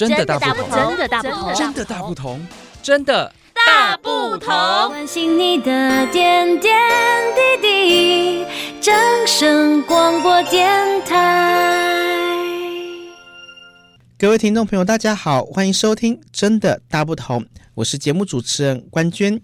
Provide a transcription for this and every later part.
真的大不同，真的大不同，真的大不同，真的大不同。关心你的点点滴滴，掌声广播电台。各位听众朋友，大家好，欢迎收听《真的大不同》，我是节目主持人关娟。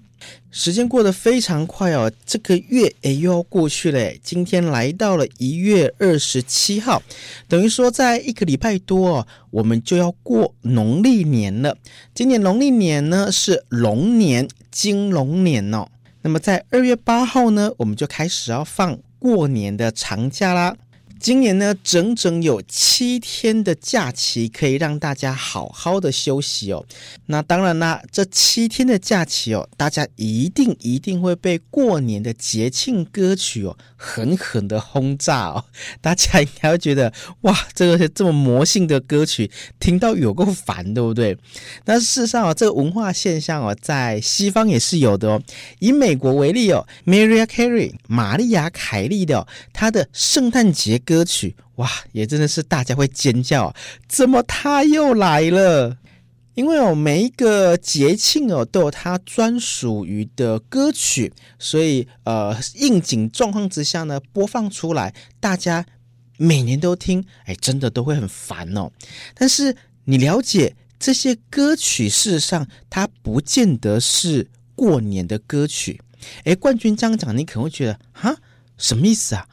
时间过得非常快哦，这个月诶又要过去了。今天来到了一月二十七号，等于说在一个礼拜多，我们就要过农历年了。今年农历年呢是龙年，金龙年哦。那么在二月八号呢，我们就开始要放过年的长假啦。今年呢，整整有七天的假期可以让大家好好的休息哦。那当然啦，这七天的假期哦，大家一定一定会被过年的节庆歌曲哦狠狠的轰炸哦。大家应该会觉得哇，这个这么魔性的歌曲听到有够烦，对不对？那事实上哦，这个文化现象哦，在西方也是有的哦。以美国为例哦，Mariah Carey 玛丽亚凯莉的，她的圣诞节歌。曲哇，也真的是大家会尖叫，怎么他又来了？因为哦，每一个节庆哦都有它专属于的歌曲，所以呃，应景状况之下呢，播放出来，大家每年都听，哎，真的都会很烦哦。但是你了解这些歌曲，事实上它不见得是过年的歌曲。哎，冠军这样讲，你可能会觉得哈，什么意思啊？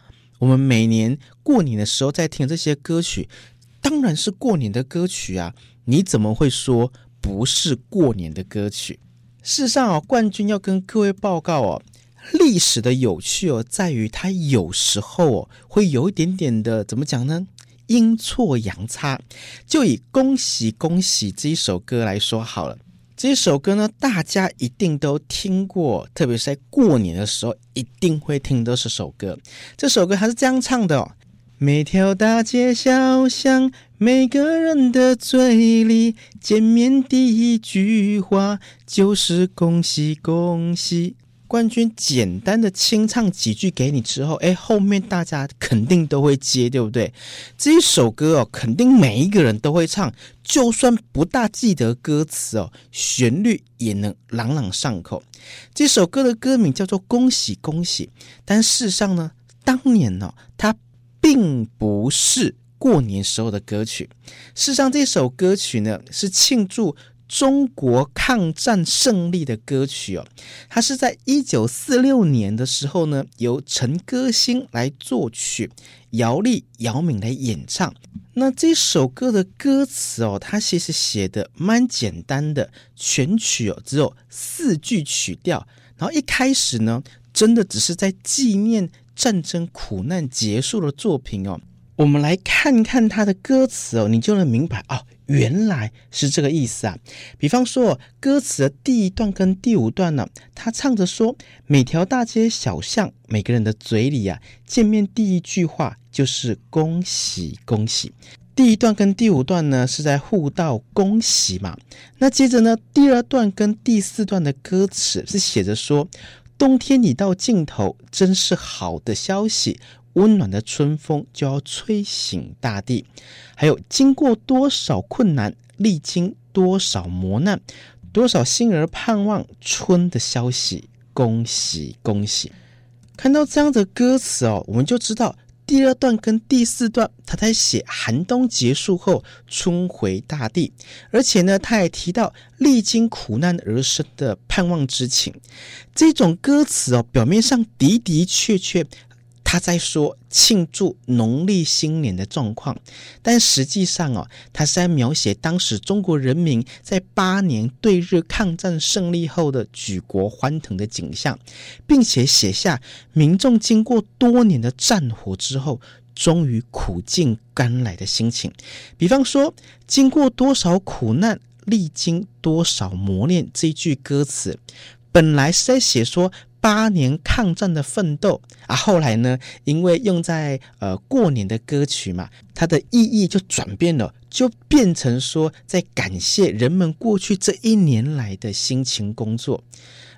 我们每年过年的时候在听这些歌曲，当然是过年的歌曲啊！你怎么会说不是过年的歌曲？事实上哦，冠军要跟各位报告哦，历史的有趣哦，在于它有时候哦会有一点点的怎么讲呢？阴错阳差。就以《恭喜恭喜》这一首歌来说好了。这首歌呢，大家一定都听过，特别是在过年的时候，一定会听到这首歌。这首歌还是这样唱的哦：每条大街小巷，每个人的嘴里，见面第一句话就是恭喜恭喜。冠军简单的清唱几句给你之后，哎，后面大家肯定都会接，对不对？这一首歌哦，肯定每一个人都会唱，就算不大记得歌词哦，旋律也能朗朗上口。这首歌的歌名叫做《恭喜恭喜》，但事实上呢，当年呢、哦，它并不是过年时候的歌曲。事实上，这首歌曲呢，是庆祝。中国抗战胜利的歌曲哦，它是在一九四六年的时候呢，由陈歌辛来作曲，姚丽、姚敏来演唱。那这首歌的歌词哦，它其实写的蛮简单的，全曲哦只有四句曲调，然后一开始呢，真的只是在纪念战争苦难结束的作品哦。我们来看看它的歌词哦，你就能明白哦。原来是这个意思啊！比方说，歌词的第一段跟第五段呢，他唱着说：“每条大街小巷，每个人的嘴里啊，见面第一句话就是恭喜恭喜。”第一段跟第五段呢是在互道恭喜嘛。那接着呢，第二段跟第四段的歌词是写着说：“冬天已到尽头，真是好的消息。”温暖的春风就要吹醒大地，还有经过多少困难，历经多少磨难，多少心儿盼望春的消息，恭喜恭喜！看到这样的歌词哦，我们就知道第二段跟第四段他在写寒冬结束后春回大地，而且呢，他也提到历经苦难而生的盼望之情。这种歌词哦，表面上的的确确。他在说庆祝农历新年的状况，但实际上哦，他是在描写当时中国人民在八年对日抗战胜利后的举国欢腾的景象，并且写下民众经过多年的战火之后，终于苦尽甘来的心情。比方说，经过多少苦难，历经多少磨练，这句歌词本来是在写说。八年抗战的奋斗啊，后来呢，因为用在呃过年的歌曲嘛，它的意义就转变了，就变成说在感谢人们过去这一年来的辛勤工作。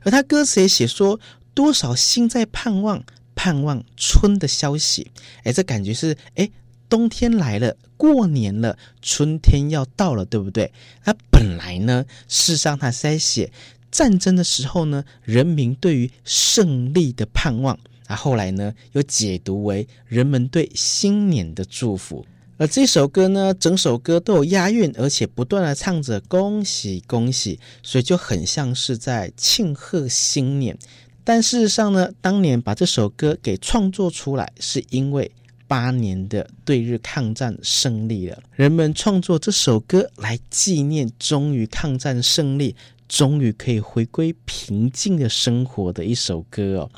而他歌词也写说，多少心在盼望盼望春的消息，哎，这感觉是哎，冬天来了，过年了，春天要到了，对不对？那本来呢，事实上他是在写战争的时候呢，人民对于胜利的盼望。那后来呢，又解读为人们对新年的祝福。而这首歌呢，整首歌都有押韵，而且不断的唱着恭喜恭喜，所以就很像是在庆贺新年。但事实上呢，当年把这首歌给创作出来，是因为八年的对日抗战胜利了，人们创作这首歌来纪念终于抗战胜利，终于可以回归平静的生活的一首歌哦。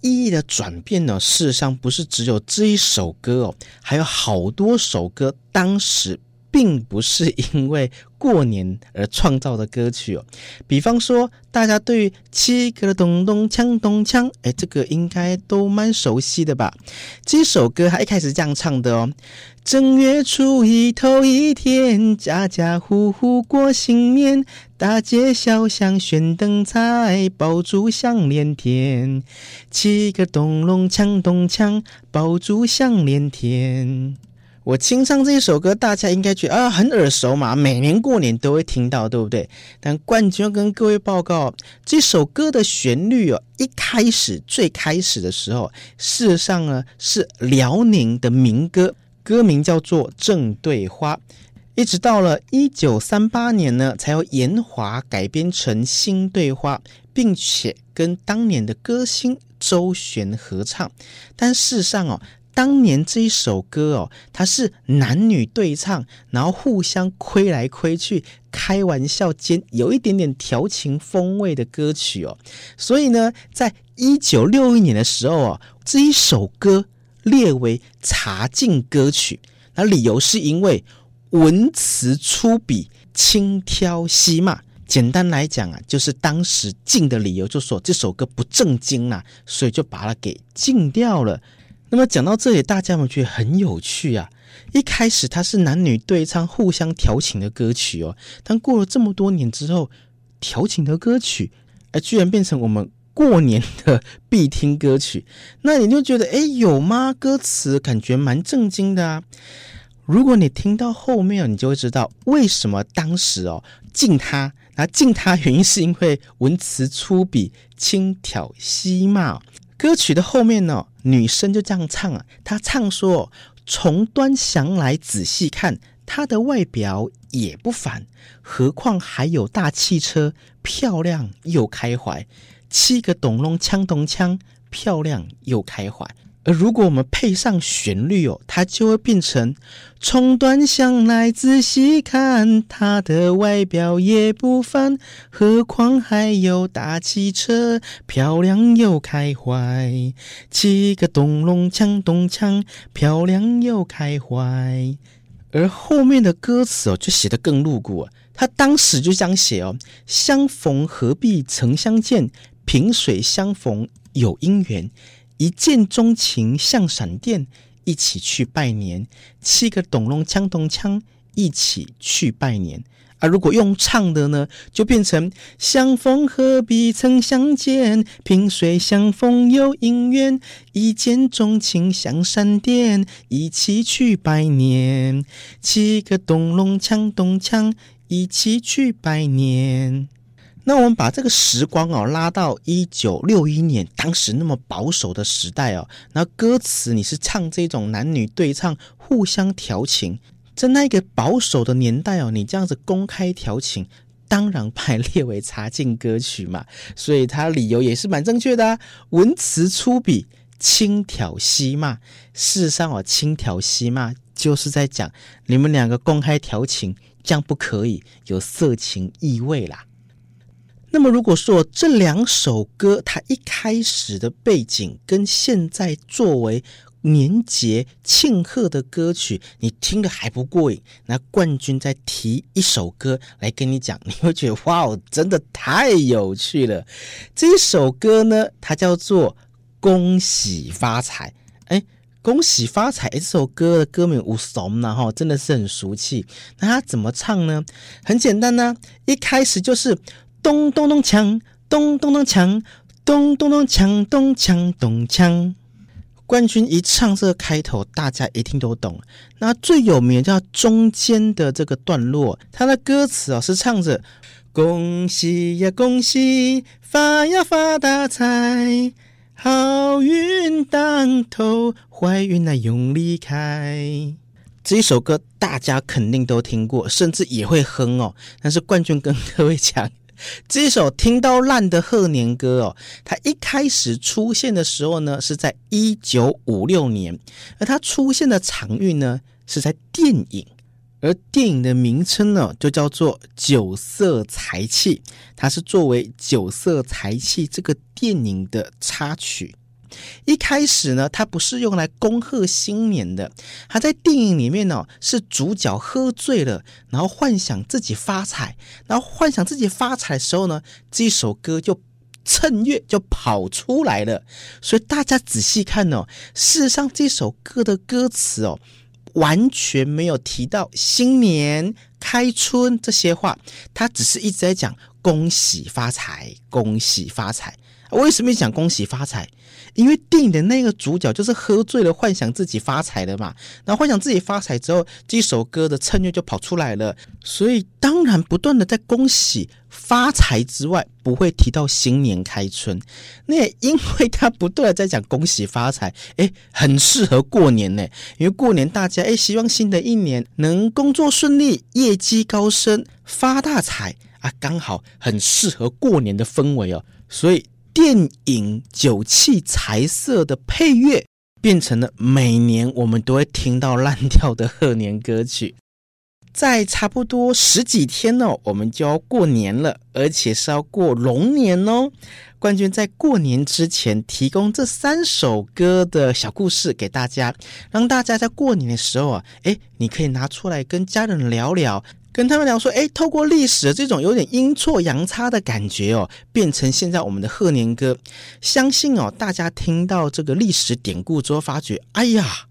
意义的转变呢，事实上不是只有这一首歌哦，还有好多首歌，当时并不是因为过年而创造的歌曲哦。比方说，大家对于七个咚咚锵咚锵，哎，这个应该都蛮熟悉的吧？这首歌它一开始这样唱的哦。正月初一头一天，家家户户过新年，大街小巷悬灯彩，爆竹响连天，七个咚隆锵咚锵，爆竹响连天。我清唱这一首歌，大家应该觉得啊很耳熟嘛，每年过年都会听到，对不对？但冠军跟各位报告，这首歌的旋律哦，一开始最开始的时候，事实上呢是辽宁的民歌。歌名叫做《正对花》，一直到了一九三八年呢，才由严华改编成《新对话》，并且跟当年的歌星周璇合唱。但事实上哦，当年这一首歌哦，它是男女对唱，然后互相亏来亏去，开玩笑间有一点点调情风味的歌曲哦。所以呢，在一九六一年的时候哦，这一首歌。列为查禁歌曲，那理由是因为文词粗鄙、轻佻戏骂。简单来讲啊，就是当时禁的理由，就说这首歌不正经啦，所以就把它给禁掉了。那么讲到这里，大家有没有觉得很有趣啊？一开始它是男女对唱、互相调情的歌曲哦，但过了这么多年之后，调情的歌曲，哎，居然变成我们。过年的必听歌曲，那你就觉得，哎，有吗？歌词感觉蛮正经的啊。如果你听到后面，你就会知道为什么当时哦敬他。那敬他原因是因为文词粗鄙、轻佻嬉骂。歌曲的后面呢，女生就这样唱啊，她唱说：“从端详来仔细看，她的外表也不凡，何况还有大汽车，漂亮又开怀。”七个咚隆锵咚锵，漂亮又开怀。而如果我们配上旋律哦，它就会变成从端详来仔细看，它的外表也不凡，何况还有大汽车，漂亮又开怀。七个咚隆锵咚锵，漂亮又开怀。而后面的歌词哦，就写得更露骨。他当时就这样写哦：相逢何必曾相见。萍水相逢有因缘，一见钟情像闪电，一起去拜年。七个咚隆锵咚锵，一起去拜年。而如果用唱的呢，就变成相逢何必曾相见，萍水相逢有因缘，一见钟情像闪电，一起去拜年。七个咚隆锵咚锵，一起去拜年。那我们把这个时光哦拉到一九六一年，当时那么保守的时代哦，那歌词你是唱这种男女对唱、互相调情，在那个保守的年代哦，你这样子公开调情，当然排列为查禁歌曲嘛。所以他理由也是蛮正确的啊，文词粗鄙、轻佻戏骂。事实上哦，轻佻戏骂就是在讲你们两个公开调情，这样不可以，有色情意味啦。那么，如果说这两首歌它一开始的背景跟现在作为年节庆贺的歌曲，你听得还不过瘾，那冠军再提一首歌来跟你讲，你会觉得哇哦，真的太有趣了。这一首歌呢，它叫做《恭喜发财》。哎，恭喜发财！这首歌的歌名无怂呢，哈，真的是很俗气。那它怎么唱呢？很简单呢，一开始就是。咚咚咚锵，咚咚咚锵，咚咚咚锵，咚锵咚锵。冠军一唱这个开头，大家一听都懂。那最有名的叫中间的这个段落，它的歌词啊是唱着“恭喜呀恭喜，发呀发大财，好运当头，坏运来永离开”。这一首歌大家肯定都听过，甚至也会哼哦。但是冠军跟各位讲。这首听到烂的贺年歌哦，它一开始出现的时候呢，是在一九五六年，而它出现的场域呢是在电影，而电影的名称呢就叫做《酒色财气》，它是作为《酒色财气》这个电影的插曲。一开始呢，它不是用来恭贺新年的。它在电影里面呢，是主角喝醉了，然后幻想自己发财，然后幻想自己发财的时候呢，这首歌就趁月就跑出来了。所以大家仔细看哦，事实上这首歌的歌词哦，完全没有提到新年开春这些话，他只是一直在讲恭喜发财，恭喜发财。为什么讲恭喜发财？因为电影的那个主角就是喝醉了，幻想自己发财了嘛。然后幻想自己发财之后，这首歌的衬乐就跑出来了。所以当然不断的在恭喜发财之外，不会提到新年开春。那也因为他不断的在讲恭喜发财，哎，很适合过年呢。因为过年大家哎希望新的一年能工作顺利，业绩高升，发大财啊，刚好很适合过年的氛围哦。所以。电影酒气财色的配乐变成了每年我们都会听到烂掉的贺年歌曲。在差不多十几天哦，我们就要过年了，而且是要过龙年哦。冠军在过年之前提供这三首歌的小故事给大家，让大家在过年的时候啊，诶，你可以拿出来跟家人聊聊。跟他们聊说，哎，透过历史的这种有点阴错阳差的感觉哦，变成现在我们的贺年歌。相信哦，大家听到这个历史典故之后，发觉，哎呀，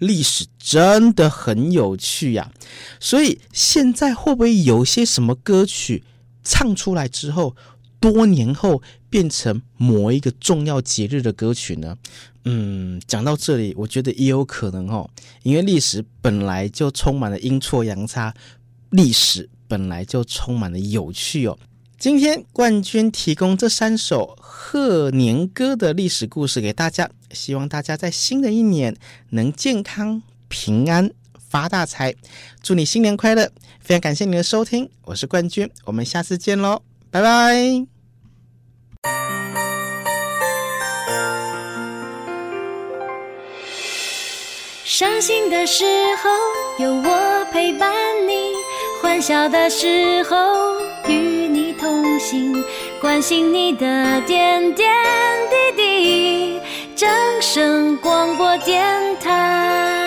历史真的很有趣呀。所以现在会不会有些什么歌曲唱出来之后，多年后变成某一个重要节日的歌曲呢？嗯，讲到这里，我觉得也有可能哦，因为历史本来就充满了阴错阳差。历史本来就充满了有趣哦。今天冠军提供这三首贺年歌的历史故事给大家，希望大家在新的一年能健康平安发大财。祝你新年快乐！非常感谢你的收听，我是冠军，我们下次见喽，拜拜。伤心的时候有我陪伴你。欢笑的时候与你同行，关心你的点点滴滴。掌声广播电台